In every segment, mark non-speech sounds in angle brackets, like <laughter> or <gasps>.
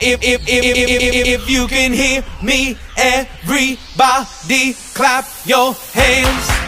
If, if, if, if, if, if you can hear me, everybody clap your hands.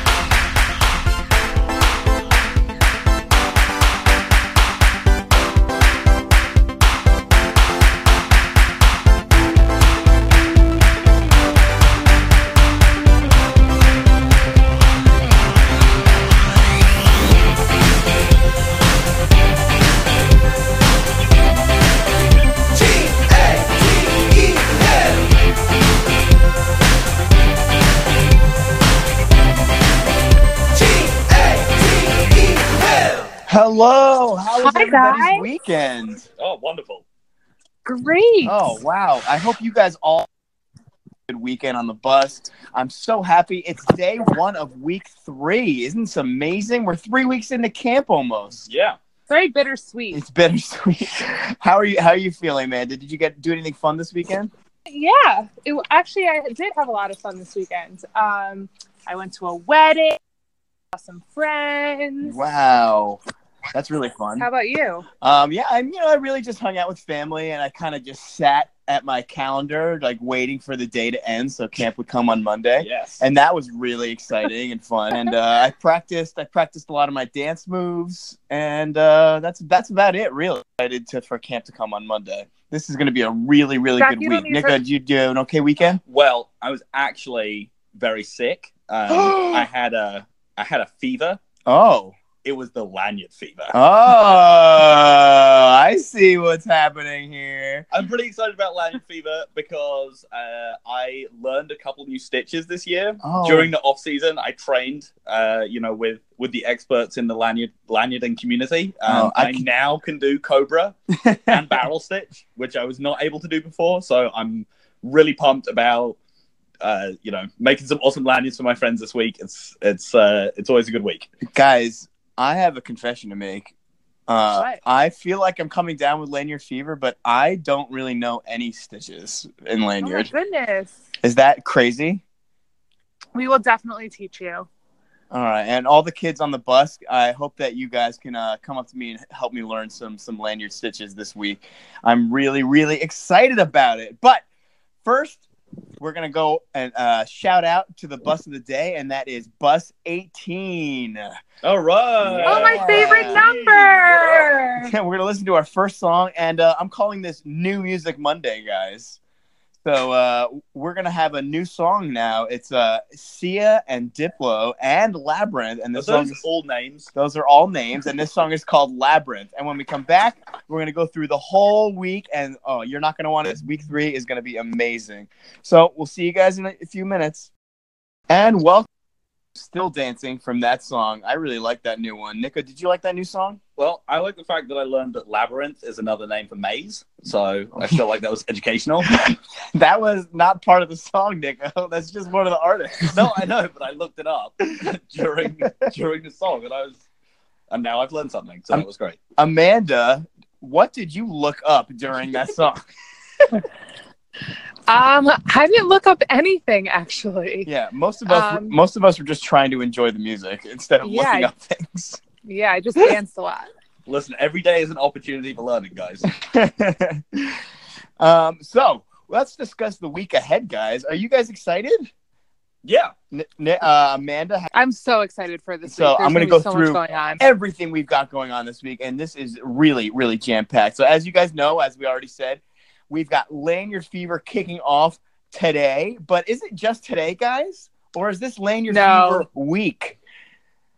Was Hi, everybody's guys. weekend? Oh, wonderful. Great. Oh wow! I hope you guys all had a good weekend on the bus. I'm so happy. It's day one of week three. Isn't this amazing? We're three weeks into camp almost. Yeah. Very bittersweet. It's bittersweet. <laughs> How are you? How are you feeling, man? Did you get do anything fun this weekend? Yeah. It, actually, I did have a lot of fun this weekend. Um, I went to a wedding, saw some friends. Wow, that's really fun. How about you? Um, yeah, I'm. You know, I really just hung out with family, and I kind of just sat at my calendar, like waiting for the day to end, so camp would come on Monday. Yes. and that was really exciting and fun. And uh, I practiced, I practiced a lot of my dance moves, and uh, that's that's about it. Really excited to for camp to come on Monday. This is going to be a really, really Jack, good week. need Nico, did you do an okay weekend? well, I was actually very sick. Um, <gasps> I had a I had a fever. Oh, It was the lanyard fever. <laughs> oh, I see what's happening here. I'm pretty excited about lanyard fever because uh, I learned a couple new stitches this year. Oh. During the off season, I trained, uh, you know, with with the experts in the lanyard lanyarding community. Um, Oh, I I, can- now can do cobra <laughs> and barrel stitch, which I was not able to do before. So I'm really pumped about, uh, you know, making some awesome lanyards for my friends this week. It's it's uh, it's always a good week. Guys, I have a confession to make. Uh? I feel like I'm coming down with lanyard fever, but I don't really know any stitches in Oh my lanyard. goodness. Is that crazy? We will definitely teach you. All right, and all the kids on the bus, I hope that you guys can uh, come up to me and help me learn some some lanyard stitches this week. I'm really really excited about it. But first, we're gonna go and uh, shout out to the bus of the day, and that is Bus 18. All right. Oh, my favorite number. <laughs> we're gonna listen to our first song, and uh, I'm calling this New Music Monday, guys. So uh, we're gonna have a new song now. It's uh, Sia and Diplo and Labrinth, and Are the song those is all names? those are all names, and this song is called Labyrinth. And when we come back, we're gonna go through the whole week, and oh, you're not gonna want it. Week three is gonna be amazing. So we'll see you guys in a few minutes. And welcome. Still dancing from that song. I really like that new one. Nico, did you like that new song? Well, I like the fact that I learned that labyrinth is another name for maze, so I felt like that was educational. <laughs> That was not part of the song, Nico. <laughs> That's just one of the artists. no, I know, but I looked it up <laughs> during during the song, and I was, and now I've learned something, so Um, that was great. Amanda, what did you look up during that song? Um, I didn't look up anything actually. yeah, most of us Um, most of us were just trying to enjoy the music instead of Yeah, looking I- up things. Yeah, I just <laughs> danced a lot. Listen, every day is an opportunity for learning, guys. <laughs> um, so let's discuss the week ahead, guys. Are you guys excited? Yeah, N- N- uh, Amanda, I'm so excited for this So week. I'm gonna go so through- going on. everything we've got going on this week, and this is really, really jam packed. So, as you guys know, as we already said, we've got Lanyard Fever kicking off today. But is it just today, guys, or is this Lanyard No. Fever week?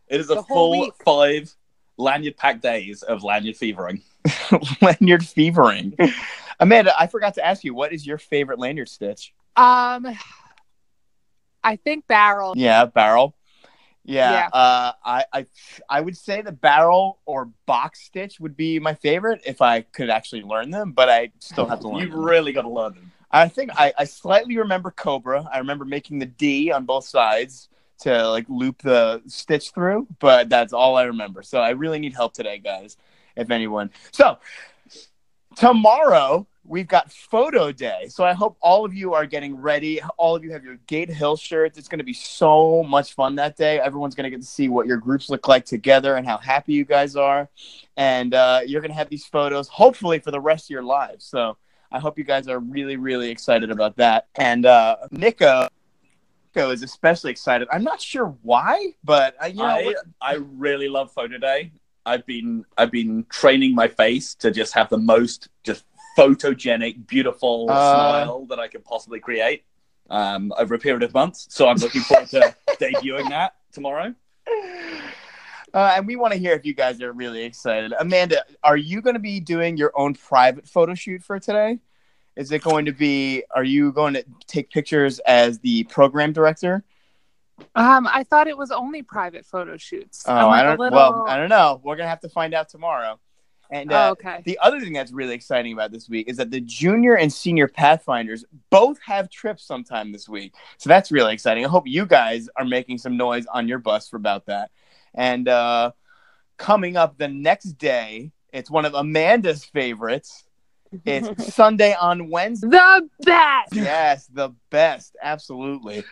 it is a The whole full week. five lanyard pack days of lanyard fevering. <laughs> lanyard fevering. Amanda, I forgot to ask you, what is your favorite lanyard stitch? Um, I think barrel. Yeah, barrel. Yeah, Yeah. Uh, I, I I would say the barrel or box stitch would be my favorite if I could actually learn them, but I still have to learn. You've them. really got to learn them. I think I, I slightly remember Cobra. I remember making the D on both sides to like loop the stitch through, but that's all I remember. So I really need help today, guys, if anyone. So tomorrow we've got photo day. So I hope all of you are getting ready. All of you have your Gate Hill shirts. It's going to be so much fun that day. Everyone's going to get to see what your groups look like together and how happy you guys are. And uh, you're going to have these photos, hopefully, for the rest of your lives. So I hope you guys are really, really excited about that. And uh, Nico, Nico is especially excited. I'm not sure why, but uh, you know, I, I really love photo day. I've been I've been training my face to just have the most just photogenic, beautiful Uh. smile that I could possibly create um, over a period of months. So I'm looking forward to <laughs> debuting that tomorrow. Uh, and we want to hear if you guys are really excited. Amanda, are you going to be doing your own private photo shoot for today? Is it going to be? Are you going to take pictures as the program director? Um, I thought it was only private photo shoots. Oh, I'm like I a don't. little- Well, I don't know. We're gonna have to find out tomorrow. And uh, Oh, okay. the other thing that's really exciting about this week is that the junior and senior Pathfinders both have trips sometime this week. So that's really exciting. I hope you guys are making some noise on your bus for about that. And uh, coming up the next day, it's one of Amanda's favorites. It's <laughs> Sundae on Wednesday. the best. Yes, the best. Absolutely.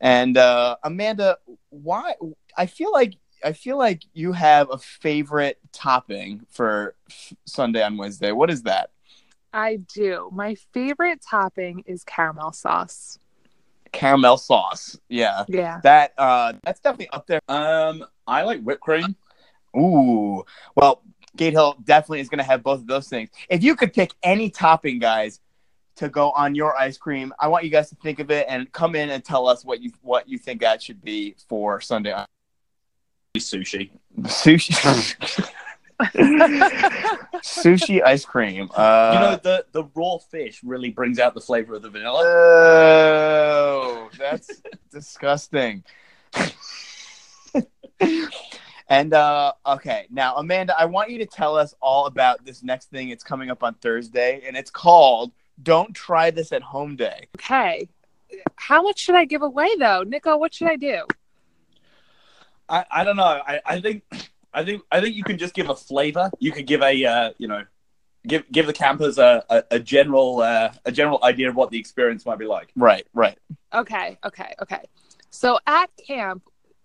And uh, Amanda, why? I feel like I feel like you have a favorite topping for f- Sundae on Wednesday. What is that? I do. My favorite topping is caramel sauce. Caramel sauce. Yeah, Yeah. that uh, that's definitely up there. Um, I like whipped cream. Ooh, well, Gate Hill definitely is going to have both of those things. If you could pick any topping, guys, to go on your ice cream, I want you guys to think of it and come in and tell us what you what you think that should be for Sundae on Sushi. sushi. sushi ice cream. Uh, you know the the raw fish really brings out the flavor of the vanilla. Oh, that's <laughs> disgusting. and uh okay, now Amanda, I want you to tell us all about this next thing. It's coming up on Thursday, and it's called "Don't Try This at Home Day." okay. How much should I give away though? Nico, what should I do? I, I don't know. I, I think I think I think you can just give a flavor. You could give a uh, you know give give the campers a, a, a general uh, a general idea of what the experience might be like. Right, right. Okay, okay, okay. So at camp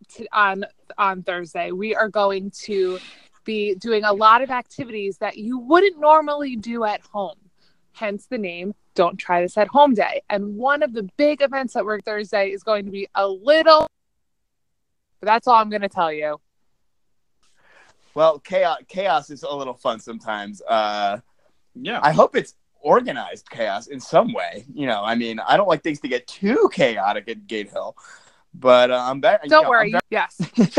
t- on on Thursday, we are going to be doing a lot of activities that you wouldn't normally do at home. Hence the name Don't Try This at Home Day. And one of the big events that we're Thursday is going to be a little but that's all I'm going to tell you. Well, chaos chaos is a little fun sometimes. Uh Yeah. I hope it's organized chaos in some way. You know, I mean, I don't like things to get too chaotic at Gate Hill, but uh, I'm back. Don't worry. Yes. <laughs> and,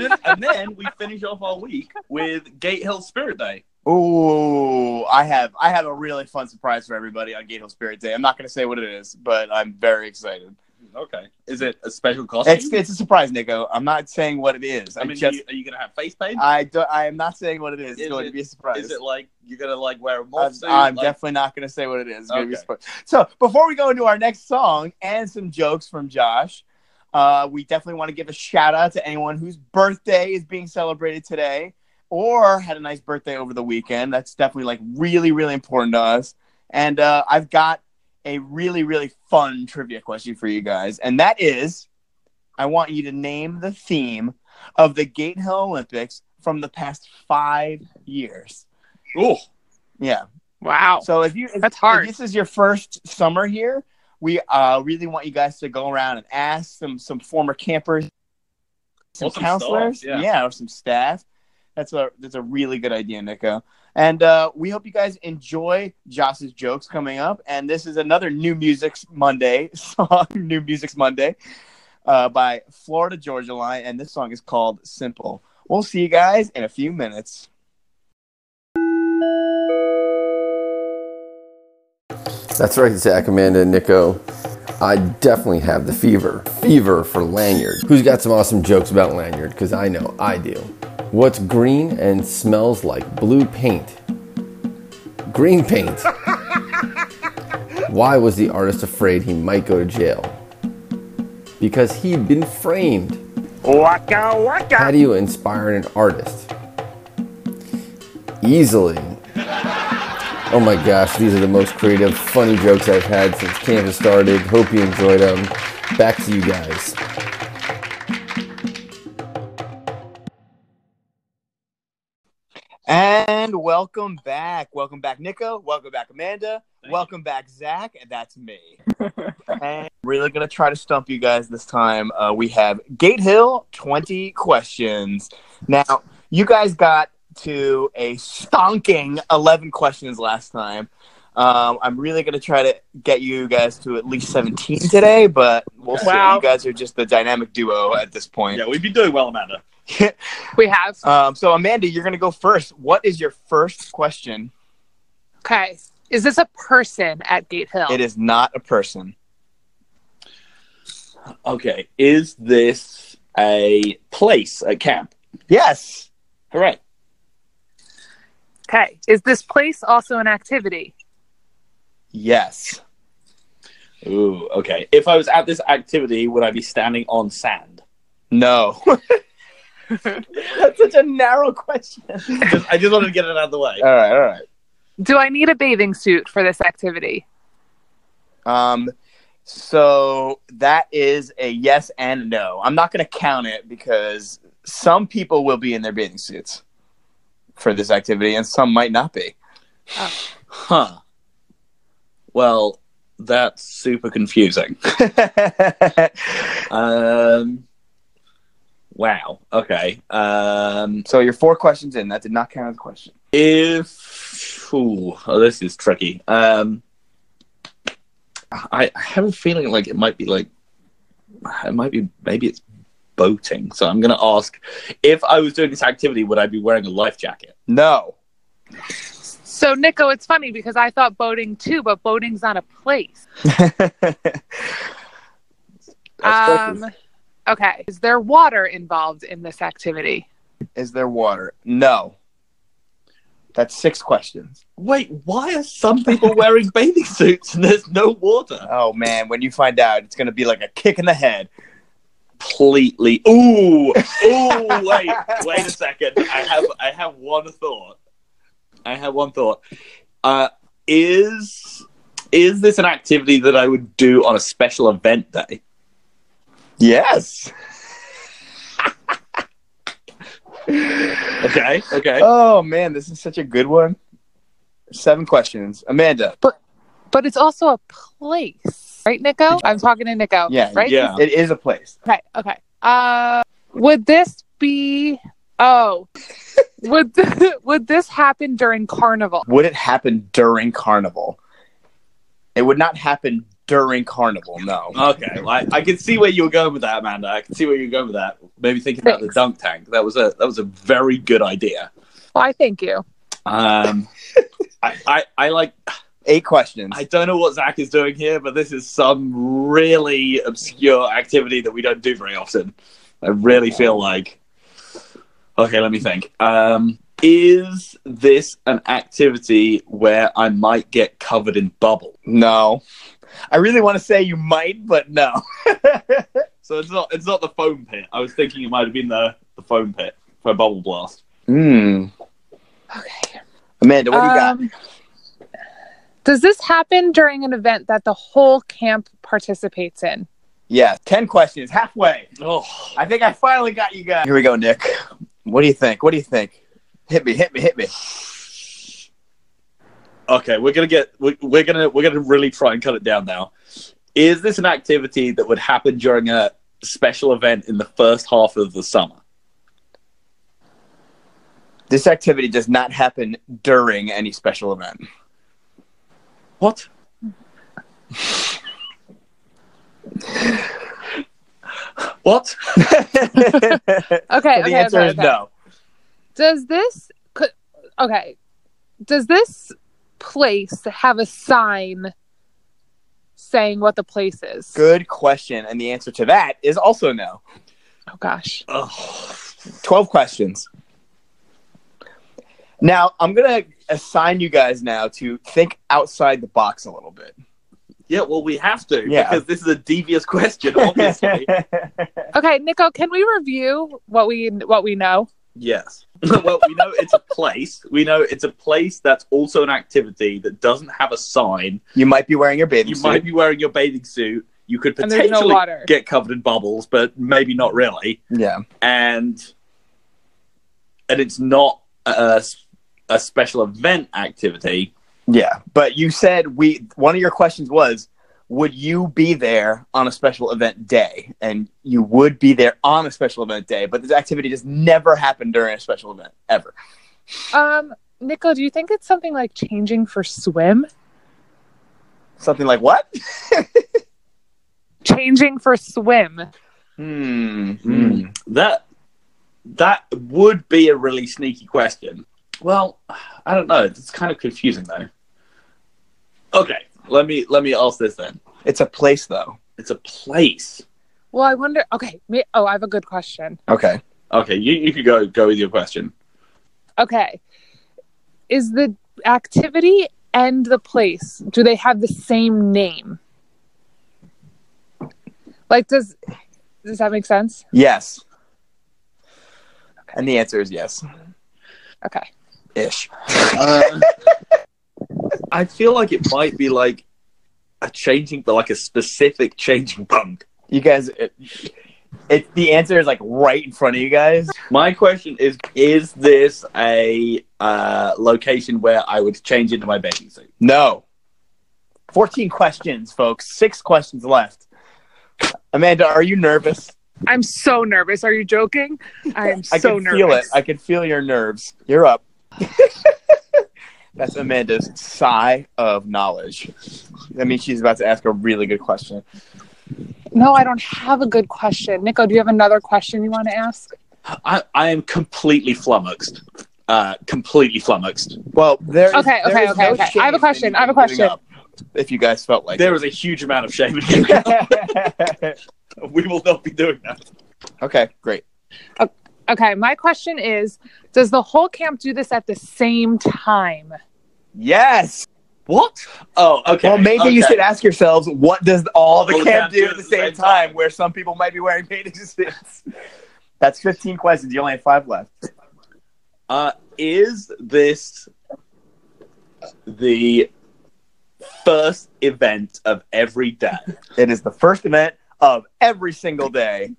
then, and then we finish off our week with Gate Hill Spirit Day. Oh, I have I have a really fun surprise for everybody on Gate Hill Spirit Day. I'm not going to say what it is, but I'm very excited. Okay. Is it a special costume? It's it's a surprise, Nico. I'm not saying what it is. I I'm mean, just you, are you gonna have face paint? I don't, I am not saying what it is. It's Is going it- to be a surprise. Is it like you're gonna like wear a morph suit? I'm Like- definitely not going to say what it is. It's gonna be a So before we go into our next song and some jokes from Josh, uh, we definitely want to give a shout out to anyone whose birthday is being celebrated today or had a nice birthday over the weekend. That's definitely like really, really important to us. And uh, I've got a really, really fun trivia question for you guys. And that is I want you to name the theme of the Gate Hill Olympics from the past five years. Oh, Yeah. Wow. So if you if, That's hard. if this is your first summer here, we uh, really want you guys to go around and ask some some former campers, some Or some counselors, staff, yeah. or some staff. That's a that's a really good idea, Nico. And uh, we hope you guys enjoy Joss's jokes coming up. And this is another New Music's Monday <laughs> song, New Music's Monday, uh, by Florida Georgia Line, and this song is called Simple. We'll see you guys in a few minutes. That's right, Zach, Amanda, and Nico. I definitely have the fever. Fever for Lanyard. Who's got some awesome jokes about Lanyard? Because I know I do. What's green and smells like blue paint? Green paint. Why was the artist afraid he might go to jail? Because he'd been framed. Waka waka. How do you inspire an artist? Easily. Oh my gosh, these are the most creative, funny jokes I've had since camp has started. Hope you enjoyed them. Back to you guys. And welcome back. Welcome back, Nico. Welcome back, Amanda. Thank welcome back, Zach. And that's me. <laughs> and really going to try to stump you guys this time. Uh, we have Gate Hill 20 questions. Now, you guys got to a stonking 11 questions last time. Um, I'm really going to try to get you guys to at least 17 today, but we'll see. You guys are just the dynamic duo at this point. Yeah, we've been doing well, Amanda. <laughs> We have. Um, so, Amanda, you're going to go first. What is your first question? Okay. Is this a person at Gate Hill? It is not a person. Okay, is this a place at camp? Yes. Hooray! Okay. Is this place also an activity? Yes. Ooh, okay. If I was at this activity, would I be standing on sand? No. <laughs> <laughs> That's such a narrow question. Just- I just wanted to get it out of the way. all right, all right. Do I need a bathing suit for this activity? Um, so that is a yes and no. I'm not going to count it because some people will be in their bathing suits for this activity, and some might not be. Huh. Well, that's super confusing. <laughs> Um. Wow. Okay. Um. so you're four questions in. That did not count as a question. If ooh, oh, this is tricky. Um. I, I have a feeling like it might be like it might be maybe it's boating. So I'm gonna ask if I was doing this activity, would I be wearing a life jacket? No. So, Nico, it's funny because I thought boating too, but boating's not a place. <laughs> That's Um, okay. Is there water involved in this activity? is there water? No. That's six questions. Wait, why are some people <laughs> wearing bathing suits and there's no water? Oh man, when you find out, it's going to be like a kick in the head. Completely. Ooh, ooh. <laughs> Wait, wait a second. I have, I have one thought. I have one thought. Uh, is is this an activity that I would do on a special event day? Yes. <laughs> Okay, okay. Oh man, this is such a good one. Seven questions. Amanda. But but it's also a place, right, Nico? I'm talking to Nico. Yeah, Right? yeah. It is a place. Okay. Okay. Uh, would this be? Oh, <laughs> would th- <laughs> would this happen during Carnival? Would it happen during carnival? It would not happen during carnival, no. Okay, well, I, I can see where you were going with that, Amanda. I can see where you're going with that. Maybe thinking about the dunk tank. That was a that was a very good idea. Why? Thank you. Um, <laughs> I, I I like Eight questions. I don't know what Zach is doing here, but this is some really obscure activity that we don't do very often. I really feel like. Okay, let me think. Um, is this an activity where I might get covered in bubble? No. I really want to say you might, but no. <laughs> So it's not it's not the foam pit. I was thinking it might have been the, the foam pit for a bubble blast. Hmm. Okay. Amanda, what do you got? Um, Does this happen during an event that the whole camp participates in? Yeah, 10 questions, halfway. Oh, I think I finally got you guys. Here we go, Nick. What do you think? What do you think? Hit me, hit me, hit me. Okay. We're gonna get we're, we're gonna we're gonna really try and cut it down now. Is this an activity that would happen during a special event in the first half of the summer? This activity does not happen during any special event. What? What? <laughs> the Okay. okay. answer okay, is okay. no. Does this? could- Okay. Does this place have a sign saying what the place is? Good question. And the answer to that is also no. Oh gosh. Oh. 12 questions. Now, I'm going to assign you guys now to think outside the box a little bit. Yeah, well, we have to Yeah. because this is a devious question, obviously. <laughs> Okay, Nico, can we review what we what we know? Yes. <laughs> well, we know it's a place. We know it's a place that's also an activity that doesn't have a sign. you might be wearing your bathing You suit. might be wearing your bathing suit. You could And there's no potentially water. get covered in bubbles, but maybe not really. Yeah. And and it's not uh, a special event activity. Yeah, but you said we. One of your questions was, would you be there on a special event day? And you would be there on a special event day, but this activity just never happened during a special event ever. Um, Nico, do you think it's something like changing for swim? Something like what? Changing for swim. Hmm. Hmm. That that would be a really sneaky question. Well, I don't know. It's kind of confusing though. Okay, let me let me ask this then. It's a place, though. It's a place. Well, I wonder. Okay. Me, oh, I have a good question. Okay. Okay, you, you could go go with your question. Okay. Is the activity and the place, do they have the same name? Like, does does that make sense? Yes. And the answer is yes. Okay. Ish. Uh, I feel like it might be like a changing, but like a specific changing punk. You guys, it, it, the answer is like right in front of you guys. My question is: Is this a uh, location where I would change into my bathing suit? No. 14 questions, folks. Six questions left. Amanda, are you nervous? I'm so nervous. Are you joking? <laughs> I am I so nervous. I can nervous. feel it. I can feel your nerves. You're up. <laughs> That's Amanda's sigh of knowledge. That means she's about to ask a really good question. No, I don't have a good question. Nico, do you have another question you want to ask? I, I am completely flummoxed. Uh, completely flummoxed. Well, there. is- Okay, there okay, is okay, no okay. I have a question, I have a question. If you guys felt like There is a huge amount of shame <laughs> <laughs> we will not be doing that. okay, great. Okay, my question is Does the whole camp do this at the same time? Yes. What? Oh, okay. Well, maybe you should ask yourselves, what does all the All the camp camp do at the same time? Where some people might be wearing <laughs> bathing suits. That's 15 questions. You only have five left. Uh, is this the first event of every day? It is the first event of every single day.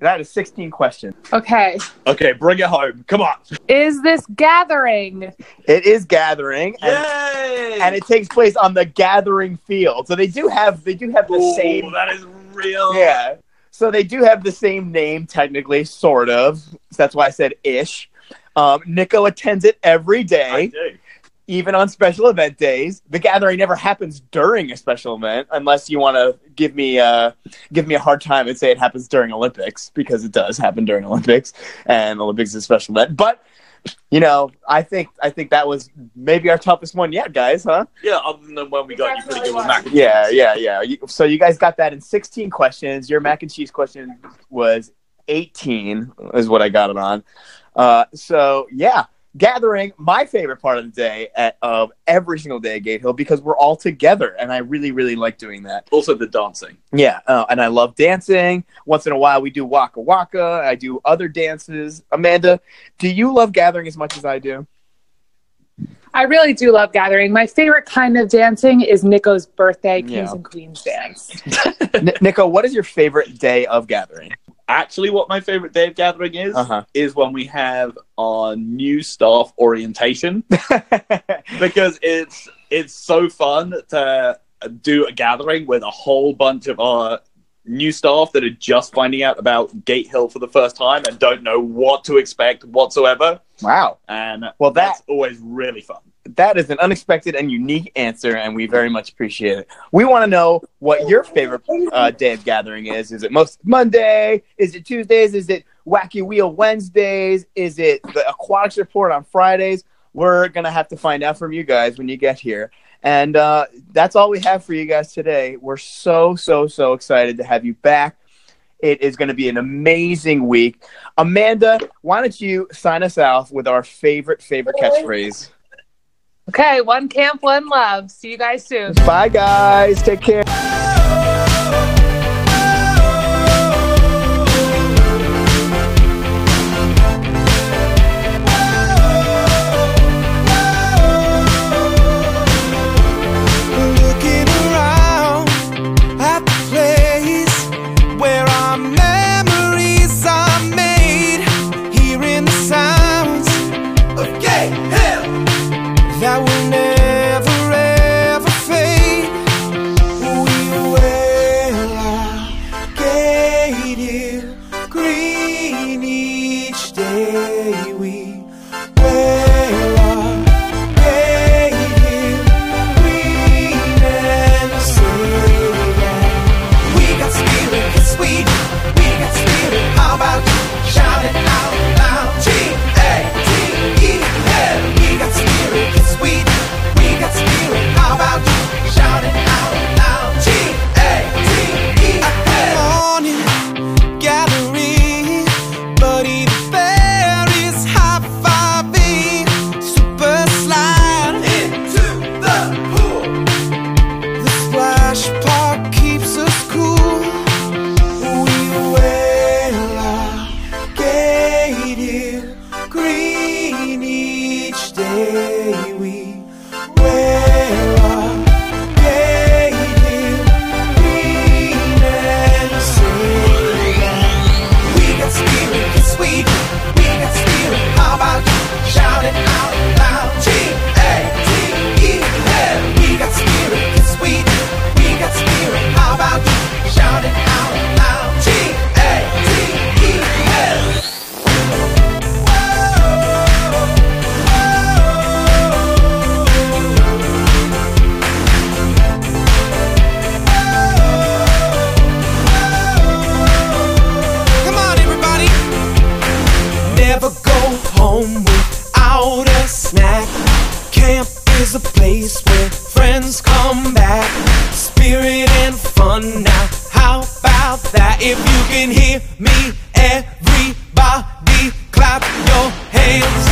That is 16 questions. Okay. Okay, bring it home. Come on. Is this gathering? It is gathering, and, Yay! and it takes place on the gathering field. So they do have they do have the Ooh, same That is real. yeah. So they do have the same name, technically, sort of. So that's why I said ish. Um, Nico attends it every day. I do. Even on special event days. The gathering never happens during a special event, unless you want to give me uh, give me a hard time and say it happens during Olympics, because it does happen during Olympics, and Olympics is a special event. But you know, I think I think that was maybe our toughest one yet, guys, huh? Yeah, other than when we got you pretty good with mac and Yeah, cheese. yeah, yeah. You- So you guys got that in 16 questions. Your mac and cheese question was 18, is what I got it on. Uh, so yeah, gathering my favorite part of the day at, of every single day at Gate Hill because we're all together, and I really, really like doing that. Also the dancing. Yeah, uh, and I love dancing. Once in a while, we do waka waka. I do other dances. Amanda, do you love gathering as much as I do? I really do love gathering. My favorite kind of dancing is Nico's birthday Kings Yeah. and Queens dance. <laughs> N- Nico, what is your favorite day of gathering? Actually, what my favorite day of gathering is Uh huh. is when we have our new staff orientation <laughs> because it's it's so fun to do a gathering with a whole bunch of our new staff that are just finding out about Gate Hill for the first time and don't know what to expect whatsoever. wow. And Well, that- that's always really fun. That is an unexpected and unique answer, and we very much appreciate it. We want to know what your favorite uh, day of gathering is. Is it most Monday? Is it Tuesdays? Is it Wacky Wheel Wednesdays? Is it the Aquatics Report on Fridays? We're to have to find out from you guys when you get here. And uh, that's all we have for you guys today. We're so, so, so excited to have you back. It is going to be an amazing week. Amanda, why don't you sign us out with our favorite, favorite catchphrase? Okay, one camp, one love. See you guys soon. Bye, guys. Take care. Friends come back, spirit and fun now. How about that? If you can hear me, everybody clap your hands.